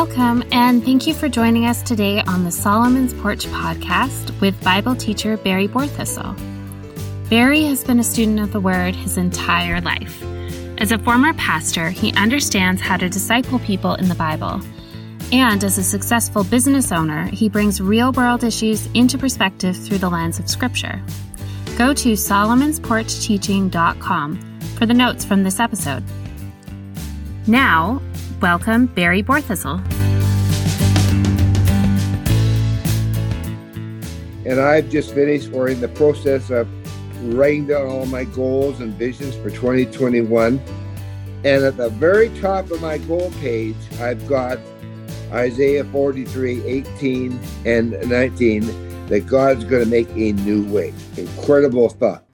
Welcome, and thank you for joining us today on the Solomon's Porch podcast with Bible teacher Barry Borthistle. Barry has been a student of the Word his entire life. As a former pastor, he understands how to disciple people in the Bible. And as a successful business owner, he brings real world issues into perspective through the lens of Scripture. Go to solomonsporchteaching.com for the notes from this episode. Now, welcome Barry Borthistle. And I've just finished or in the process of writing down all my goals and visions for 2021. And at the very top of my goal page, I've got Isaiah 43, 18 and 19, that God's going to make a new way. Incredible thought.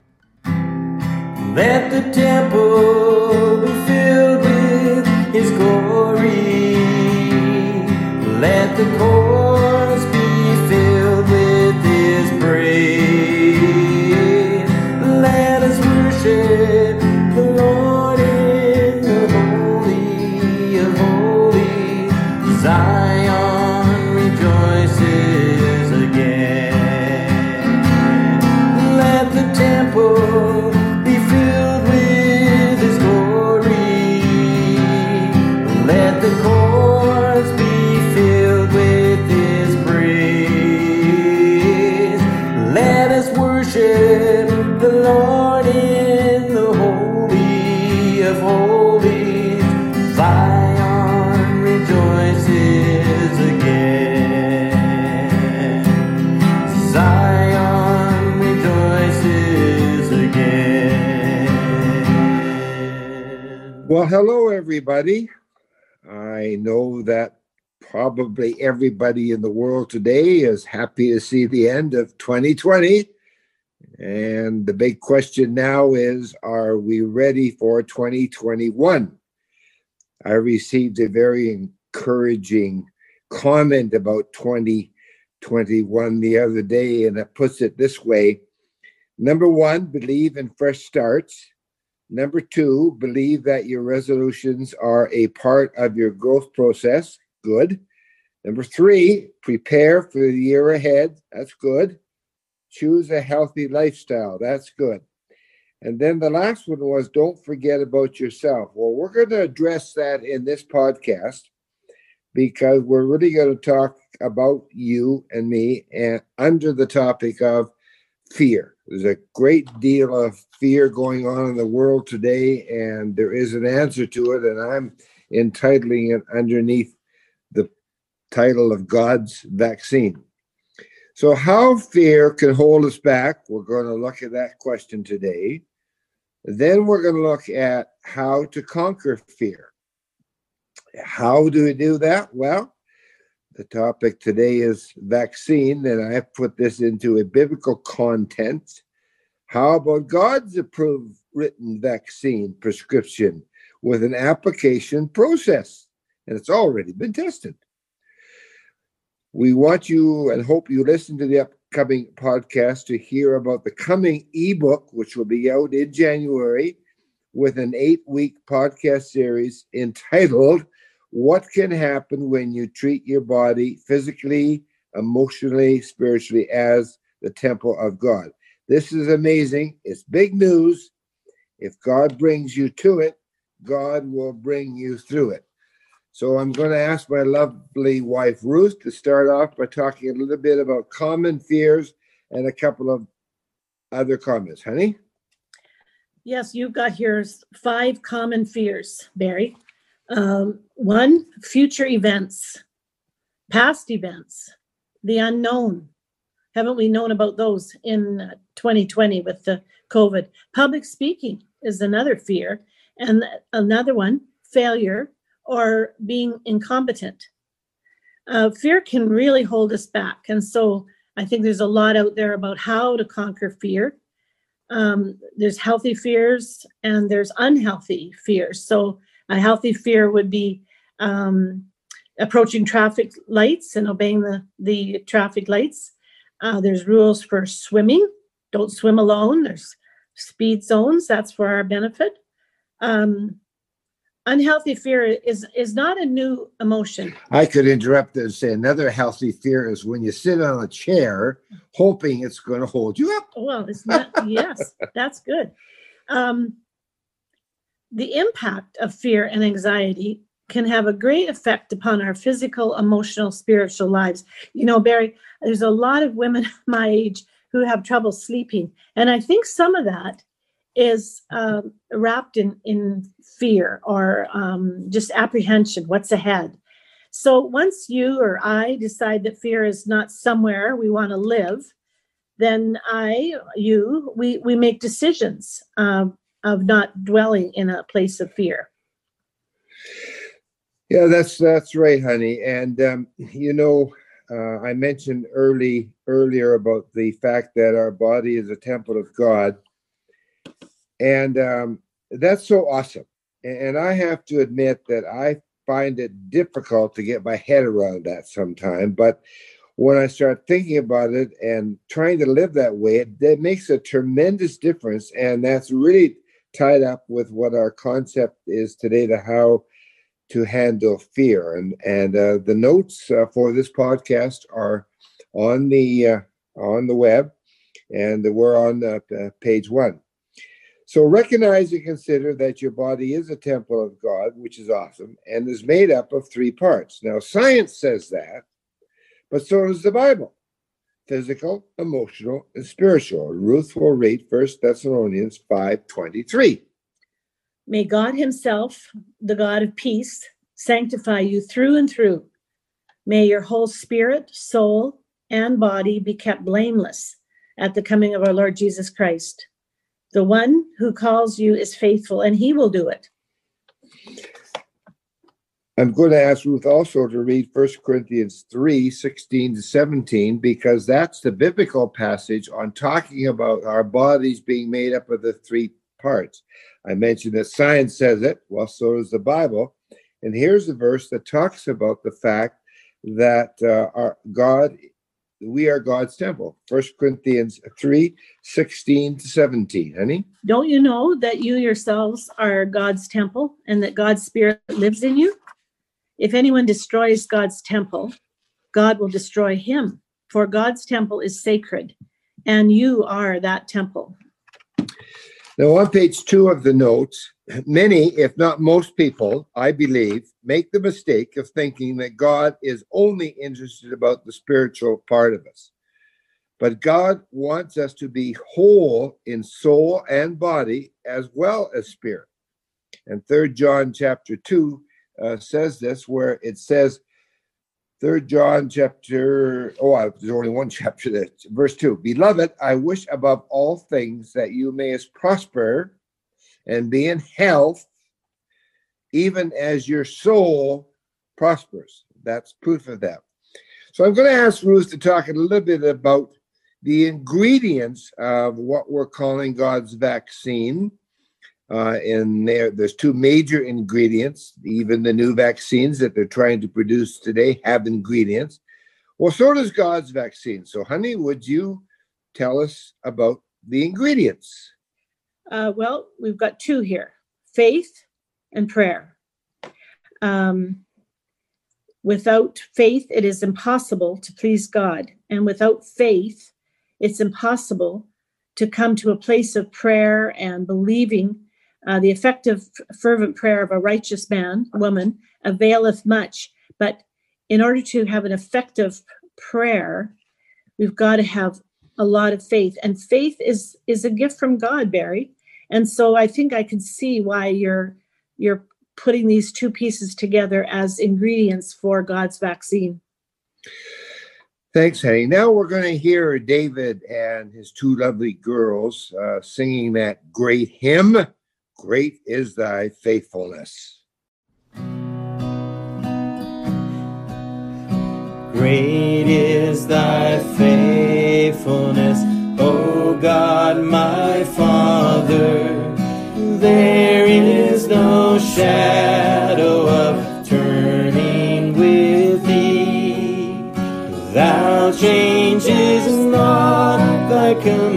Let the temple be filled with his glory. Let the courts be filled with his praise. Let us worship Zion rejoices again. Zion rejoices again. Well, hello, everybody. I know that probably everybody in the world today is happy to see the end of 2020. And the big question now is are we ready for 2021? I received a very encouraging comment about 2021 the other day, and it puts it this way Number one, believe in fresh starts. Number two, believe that your resolutions are a part of your growth process. Good. Number three, prepare for the year ahead. That's good. Choose a healthy lifestyle. That's good. And then the last one was don't forget about yourself. Well, we're going to address that in this podcast because we're really going to talk about you and me and under the topic of fear. There's a great deal of fear going on in the world today, and there is an answer to it. And I'm entitling it underneath the title of God's vaccine. So, how fear can hold us back? We're going to look at that question today. Then we're going to look at how to conquer fear. How do we do that? Well, the topic today is vaccine, and I put this into a biblical content. How about God's approved written vaccine prescription with an application process? And it's already been tested. We want you and hope you listen to the upcoming podcast to hear about the coming ebook, which will be out in January with an eight week podcast series entitled What Can Happen When You Treat Your Body Physically, Emotionally, Spiritually as the Temple of God. This is amazing. It's big news. If God brings you to it, God will bring you through it. So I'm going to ask my lovely wife Ruth to start off by talking a little bit about common fears and a couple of other comments. Honey? Yes, you've got here five common fears, Barry. Um, one, future events, past events, the unknown. Haven't we known about those in uh, 2020 with the COVID? Public speaking is another fear. And another one, failure or being incompetent. Uh, fear can really hold us back. And so I think there's a lot out there about how to conquer fear. Um, there's healthy fears and there's unhealthy fears. So a healthy fear would be um, approaching traffic lights and obeying the, the traffic lights. Uh, there's rules for swimming. Don't swim alone. There's speed zones. That's for our benefit. Um, unhealthy fear is is not a new emotion. I could interrupt and say another healthy fear is when you sit on a chair hoping it's going to hold you up. Well, it's not. yes, that's good. Um, the impact of fear and anxiety can have a great effect upon our physical, emotional, spiritual lives. You know, Barry, there's a lot of women my age who have trouble sleeping, and I think some of that is um, wrapped in in fear or um, just apprehension. What's ahead? So once you or I decide that fear is not somewhere we want to live, then I, you, we we make decisions um, of not dwelling in a place of fear. Yeah, that's that's right, honey. And um, you know, uh, I mentioned early earlier about the fact that our body is a temple of God, and um, that's so awesome. And, I have to admit that I find it difficult to get my head around that sometime. But when I start thinking about it and trying to live that way, it, it makes a tremendous difference. And that's really tied up with what our concept is today to how to handle fear. And and uh, the notes uh, for this podcast are on the uh, on the web, and we're on uh, page one. So recognize and consider that your body is a temple of God, which is awesome, and is made up of three parts. Now, science says that, but so does the Bible physical, emotional, and spiritual. Ruth will read 1 Thessalonians 5:23. May God Himself, the God of peace, sanctify you through and through. May your whole spirit, soul, and body be kept blameless at the coming of our Lord Jesus Christ. The one who calls you is faithful, and He will do it. I'm going to ask Ruth also to read 1 Corinthians 3 16 to 17, because that's the biblical passage on talking about our bodies being made up of the three parts. I mentioned that science says it, well, so does the Bible. And here's a verse that talks about the fact that uh, our God, we are God's temple. First Corinthians 3 16 to 17. Honey? Don't you know that you yourselves are God's temple and that God's Spirit lives in you? If anyone destroys God's temple, God will destroy him, for God's temple is sacred, and you are that temple. Now, on page two of the notes, many, if not most people, I believe, make the mistake of thinking that God is only interested about the spiritual part of us. But God wants us to be whole in soul and body as well as spirit. And third John chapter 2 uh, says this, where it says, Third John chapter, oh, there's only one chapter that verse two. Beloved, I wish above all things that you mayest prosper and be in health, even as your soul prospers. That's proof of that. So I'm going to ask Ruth to talk a little bit about the ingredients of what we're calling God's vaccine. Uh, and there, there's two major ingredients. Even the new vaccines that they're trying to produce today have ingredients. Well, so does God's vaccine. So, honey, would you tell us about the ingredients? Uh, well, we've got two here faith and prayer. Um, without faith, it is impossible to please God. And without faith, it's impossible to come to a place of prayer and believing uh, the effective, fervent prayer of a righteous man, woman, availeth much. But in order to have an effective prayer, we've got to have a lot of faith. And faith is is a gift from God, Barry. And so I think I can see why you're you're putting these two pieces together as ingredients for God's vaccine. Thanks, Henny. Now we're going to hear David and his two lovely girls uh, singing that great hymn. Great is thy faithfulness. Great is thy faithfulness, O God my Father. There is no shadow of turning with thee. Thou changest not thy compassions,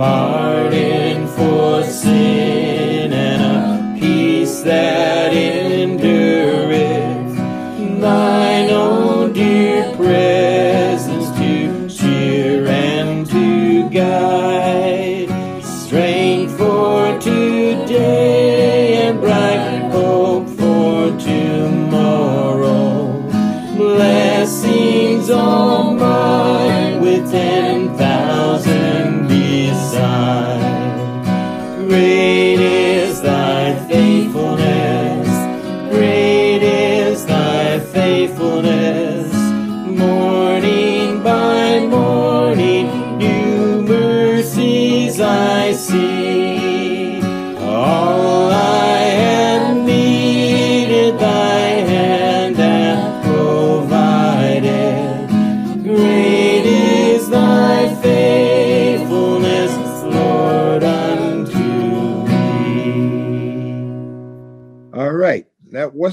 Pardon for sin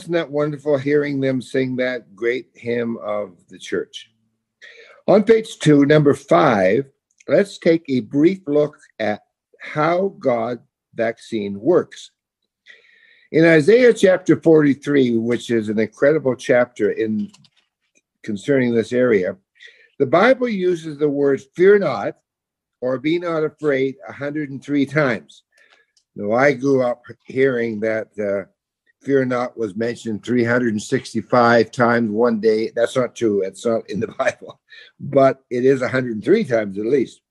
wasn't that wonderful hearing them sing that great hymn of the church. On page two, number five, let's take a brief look at how God vaccine works. In Isaiah chapter 43, which is an incredible chapter in concerning this area, the Bible uses the words fear not or be not afraid 103 times. Now, I grew up hearing that uh, fear not was mentioned 365 times one day. That's not true. It's not in the Bible, but it is 103 times at least.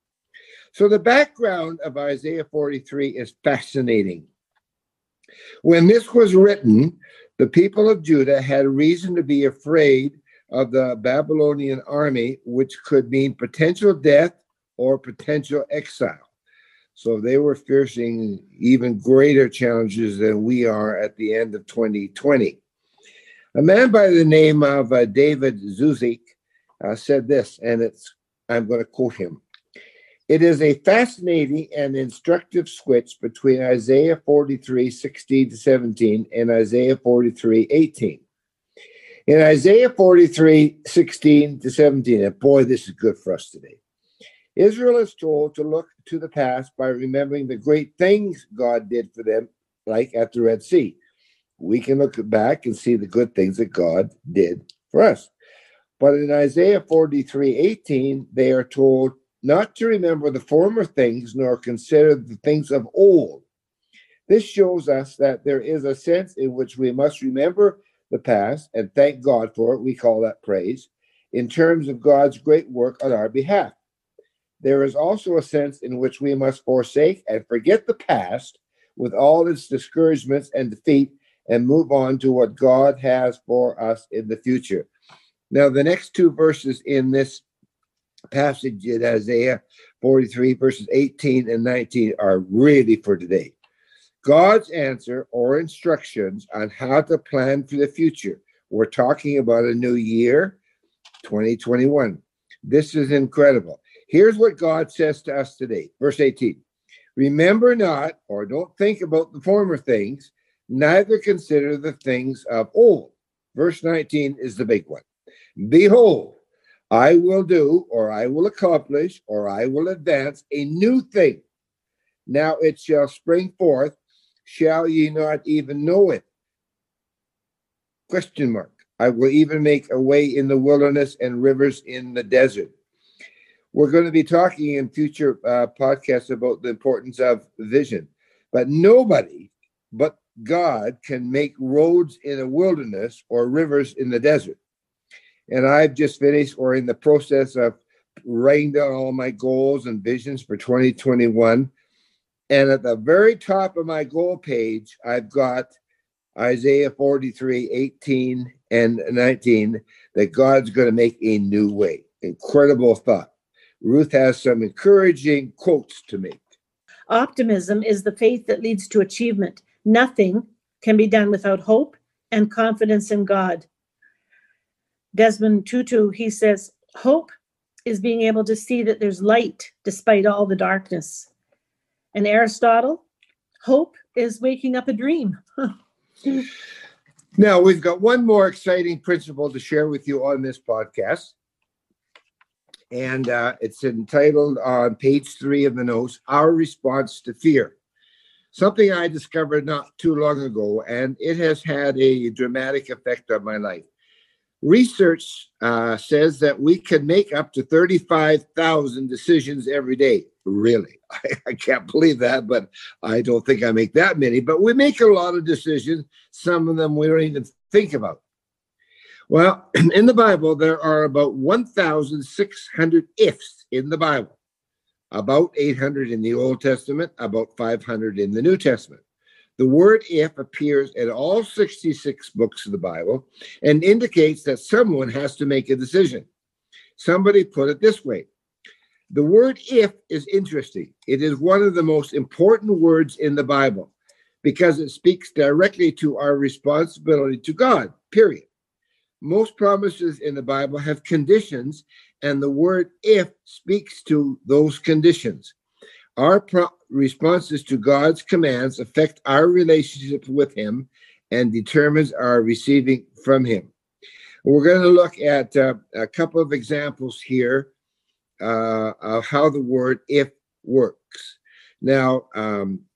So the background of Isaiah 43 is fascinating. When this was written, the people of Judah had reason to be afraid of the Babylonian army, which could mean potential death or potential exile. So they were facing even greater challenges than we are at the end of 2020. A man by the name of uh, David Guzik uh, said this, and it's I'm going to quote him. It is a fascinating and instructive switch between Isaiah 43, 16 to 17 and Isaiah 43, 18. In Isaiah 43, 16 to 17, and boy, this is good for us today. Israel is told to look to the past by remembering the great things God did for them, like at the Red Sea. We can look back and see the good things that God did for us. But in Isaiah 43 18, they are told not to remember the former things nor consider the things of old. This shows us that there is a sense in which we must remember the past and thank God for it. We call that praise in terms of God's great work on our behalf. There is also a sense in which we must forsake and forget the past with all its discouragements and defeat and move on to what God has for us in the future. Now, the next two verses in this passage in Isaiah 43, verses 18 and 19, are really for today. God's answer or instructions on how to plan for the future. We're talking about a new year, 2021. This is incredible. Here's what God says to us today. Verse 18 Remember not, or don't think about the former things, neither consider the things of old. Verse 19 is the big one. Behold, I will do, or I will accomplish, or I will advance a new thing. Now it shall spring forth. Shall ye not even know it? Question mark. I will even make a way in the wilderness and rivers in the desert. We're going to be talking in future uh, podcasts about the importance of vision, but nobody but God can make roads in a wilderness or rivers in the desert. And I've just finished or in the process of writing down all my goals and visions for 2021. And at the very top of my goal page, I've got Isaiah 43, 18 and 19, that God's going to make a new way. Incredible thought. Ruth has some encouraging quotes to make. Optimism is the faith that leads to achievement. Nothing can be done without hope and confidence in God. Desmond Tutu, he says, hope is being able to see that there's light despite all the darkness. And Aristotle, hope is waking up a dream. Now, we've got one more exciting principle to share with you on this podcast. And uh, it's entitled on page three of the notes Our Response to Fear. Something I discovered not too long ago, and it has had a dramatic effect on my life. Research uh, says that we can make up to 35,000 decisions every day. Really? I, I, can't believe that, but I don't think I make that many. But we make a lot of decisions. Some of them we don't even think about. Well, in the Bible, there are about 1,600 ifs in the Bible, about 800 in the Old Testament, about 500 in the New Testament. The word if appears in all 66 books of the Bible and indicates that someone has to make a decision. Somebody put it this way The word if is interesting. It is one of the most important words in the Bible because it speaks directly to our responsibility to God, period. Most promises in the Bible have conditions, and the word if speaks to those conditions. Our pro- responses to God's commands affect our relationship with Him and determines our receiving from Him. We're going to look at uh, a couple of examples here uh, of how the word if works. Now, um,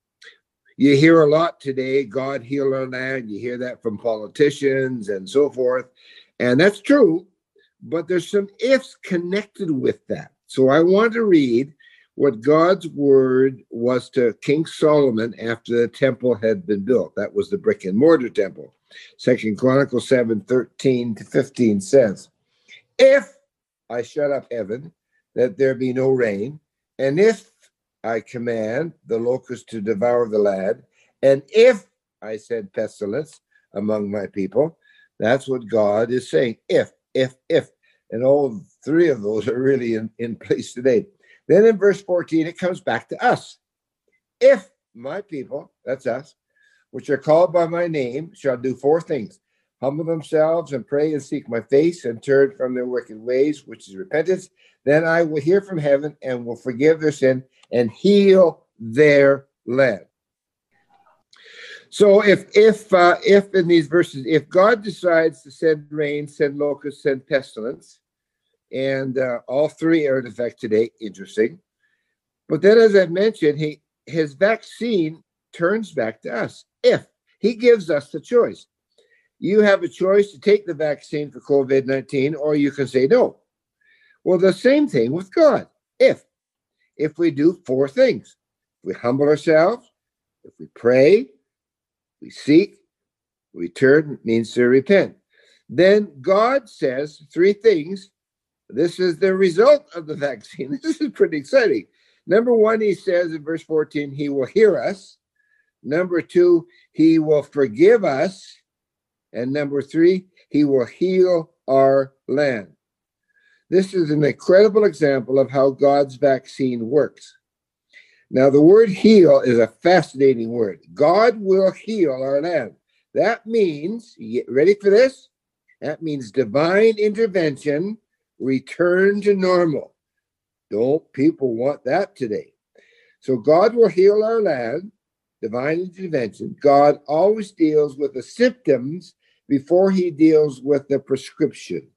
you hear a lot today God heal our land. You hear that from politicians and so forth. And that's true, but there's some ifs connected with that. So I want to read what God's word was to King Solomon after the temple had been built. That was the brick and mortar temple. Second Chronicles 7 13 to 15 says, If I shut up heaven, that there be no rain, and if I command the locusts to devour the land, and if I send pestilence among my people, that's what God is saying. If, if, if. And all three of those are really in, in place today. Then in verse 14, it comes back to us. If my people, that's us, which are called by my name, shall do four things humble themselves and pray and seek my face and turn from their wicked ways, which is repentance, then I will hear from heaven and will forgive their sin and heal their land. So if if uh, if in these verses, if God decides to send rain, send locusts, send pestilence, and uh, all three are in effect today. Interesting. But then, as I mentioned, he his vaccine turns back to us if he gives us the choice. You have a choice to take the vaccine for COVID 19, or you can say no. Well, the same thing with God. If if we do four things, if we humble ourselves, if we pray, we seek, we turn means to repent. Then God says three things this is the result of the vaccine. This is pretty exciting. Number one, he says in verse 14, he will hear us. Number two, he will forgive us. And number three, he will heal our land. This is an incredible example of how God's vaccine works. Now, the word heal is a fascinating word. God will heal our land. That means, ready for this? That means divine intervention return to normal. Don't people want that today? So God will heal our land, divine intervention. God always deals with the symptoms before he deals with the prescription.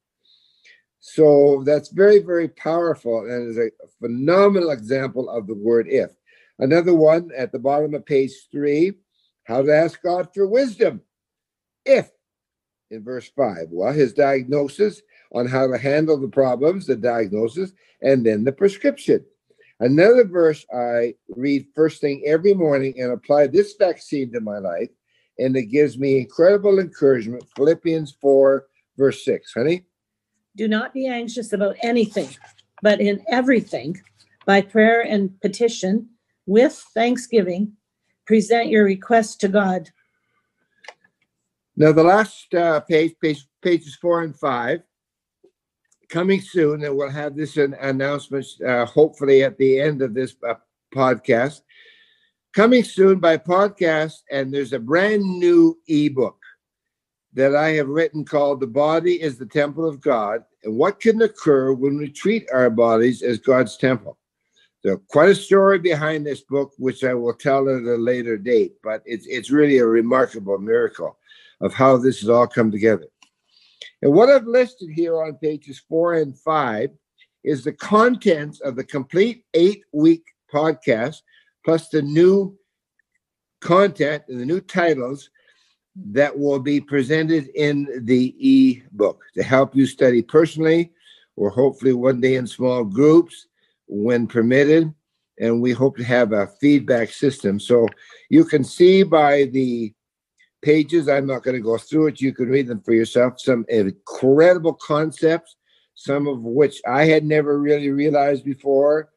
So that's very, very powerful and is a phenomenal example of the word if. Another one at the bottom of page three how to ask God for wisdom. If, in verse five, well, his diagnosis on how to handle the problems, the diagnosis, and then the prescription. Another verse I read first thing every morning and apply this vaccine to my life, and it gives me incredible encouragement. Philippians 4, verse 6. Honey? Do not be anxious about anything, but in everything, by prayer and petition, with thanksgiving, present your request to God. Now, the last uh, page, page, pages four and five, coming soon, and we'll have this an announcement uh, hopefully at the end of this uh, podcast. Coming soon by podcast, and there's a brand new ebook that I have written called The Body is the Temple of God and What Can Occur When We Treat Our Bodies as God's Temple. There's quite a story behind this book, which I will tell at a later date, but it's, it's really a remarkable miracle of how this has all come together. And what I've listed here on pages four and five is the contents of the complete eight week podcast, plus the new content and the new titles that will be presented in the e-book to help you study personally or hopefully one day in small groups when permitted and we hope to have a feedback system so you can see by the pages i'm not going to go through it you can read them for yourself some incredible concepts some of which i had never really realized before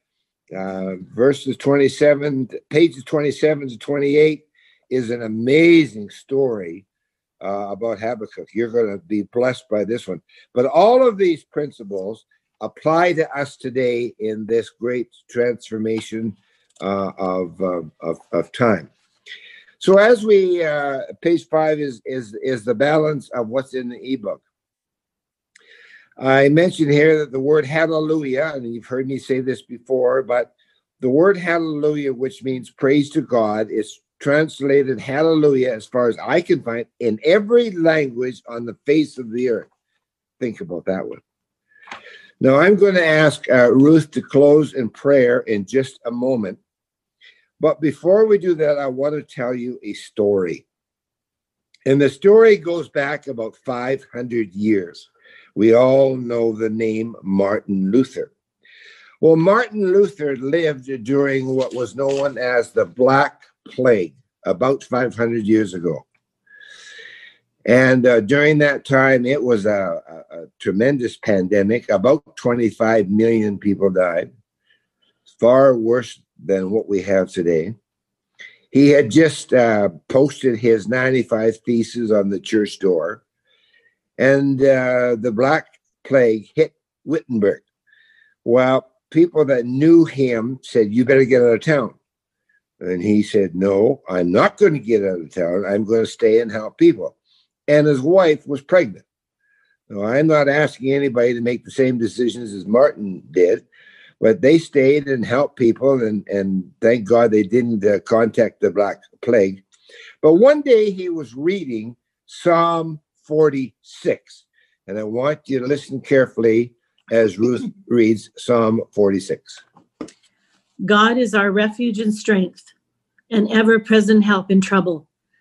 uh, verses 27 pages 27 to 28 is an amazing story uh, about Habakkuk. You're going to be blessed by this one. But all of these principles apply to us today in this great transformation uh, of, of, of time. So as we uh, page five is is is the balance of what's in the ebook. I mentioned here that the word hallelujah, and you've heard me say this before, but the word hallelujah, which means praise to God, is translated hallelujah as far as I can find in every language on the face of the earth. Think about that one. Now, I'm going to ask uh, Ruth to close in prayer in just a moment. But before we do that, I want to tell you a story. And the story goes back about 500 years. We all know the name Martin Luther. Well, Martin Luther lived during what was known as the Black Plague about 500 years ago. And uh, during that time, it was a, a, a, tremendous pandemic. About 25 million people died, far worse than what we have today. He had just uh, posted his 95 Theses on the church door, and uh, the Black Plague hit Wittenberg. Well, people that knew him said, You better get out of town. And he said, No, I'm not going to get out of town. I'm going to stay and help people and his wife was pregnant. Now, I'm not asking anybody to make the same decisions as Martin did, but they stayed and helped people, and, and thank God they didn't uh, contact the Black Plague. But one day he was reading Psalm 46, and I want you to listen carefully as Ruth reads Psalm 46. God is our refuge and strength, and ever present help in trouble.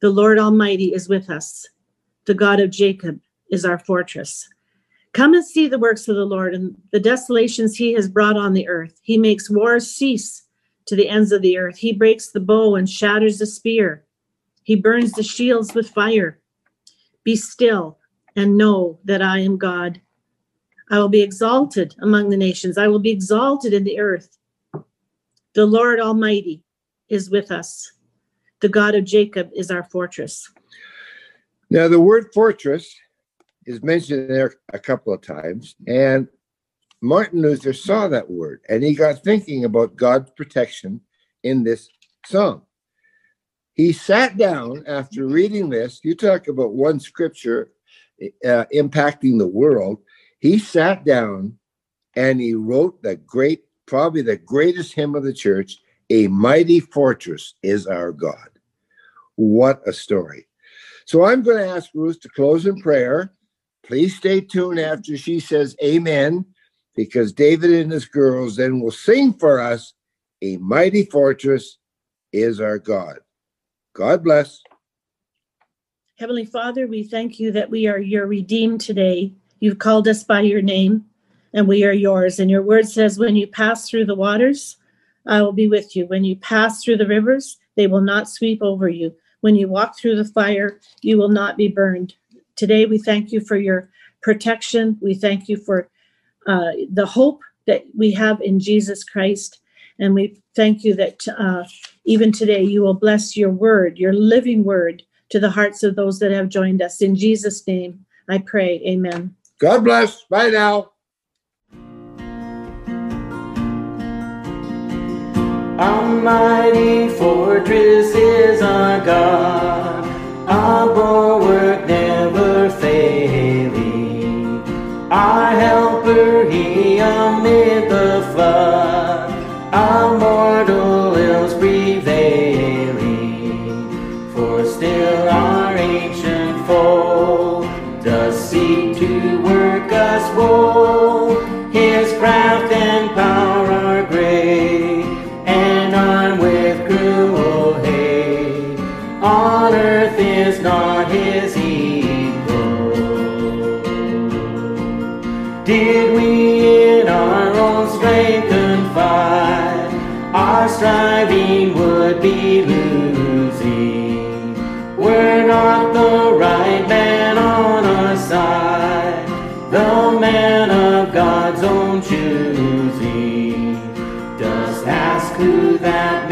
The Lord Almighty is with us. The God of Jacob is our fortress. Come and see the works of the Lord and the desolations he has brought on the earth. He makes wars cease to the ends of the earth. He breaks the bow and shatters the spear. He burns the shields with fire. Be still and know that I am God. I will be exalted among the nations. I will be exalted in the earth. The Lord Almighty is with us. The God of Jacob is our fortress. Now, the word fortress is mentioned there a couple of times, and Martin Luther saw that word and he got thinking about God's protection in this psalm. He sat down after reading this. You talk about one scripture uh, impacting the world. He sat down and he wrote the great, probably the greatest hymn of the church, A Mighty Fortress is Our God. What a story. So I'm going to ask Ruth to close in prayer. Please stay tuned after she says amen, because David and his girls then will sing for us, A Mighty Fortress is Our God. God bless. Heavenly Father, we thank you that we are your redeemed today. You've called us by your name, and we are yours. And your word says, when you pass through the waters, I will be with you. When you pass through the rivers, they will not sweep over you. When you walk through the fire, you will not be burned. Today, we thank you for your protection. We thank you for uh, the hope that we have in Jesus Christ. And we thank you that uh, even today you will bless your word, your living word, to the hearts of those that have joined us. In Jesus' name, I pray. Amen. God bless. Bye now. Almighty fortress is our God, our bulwark never failing, our helper he amid that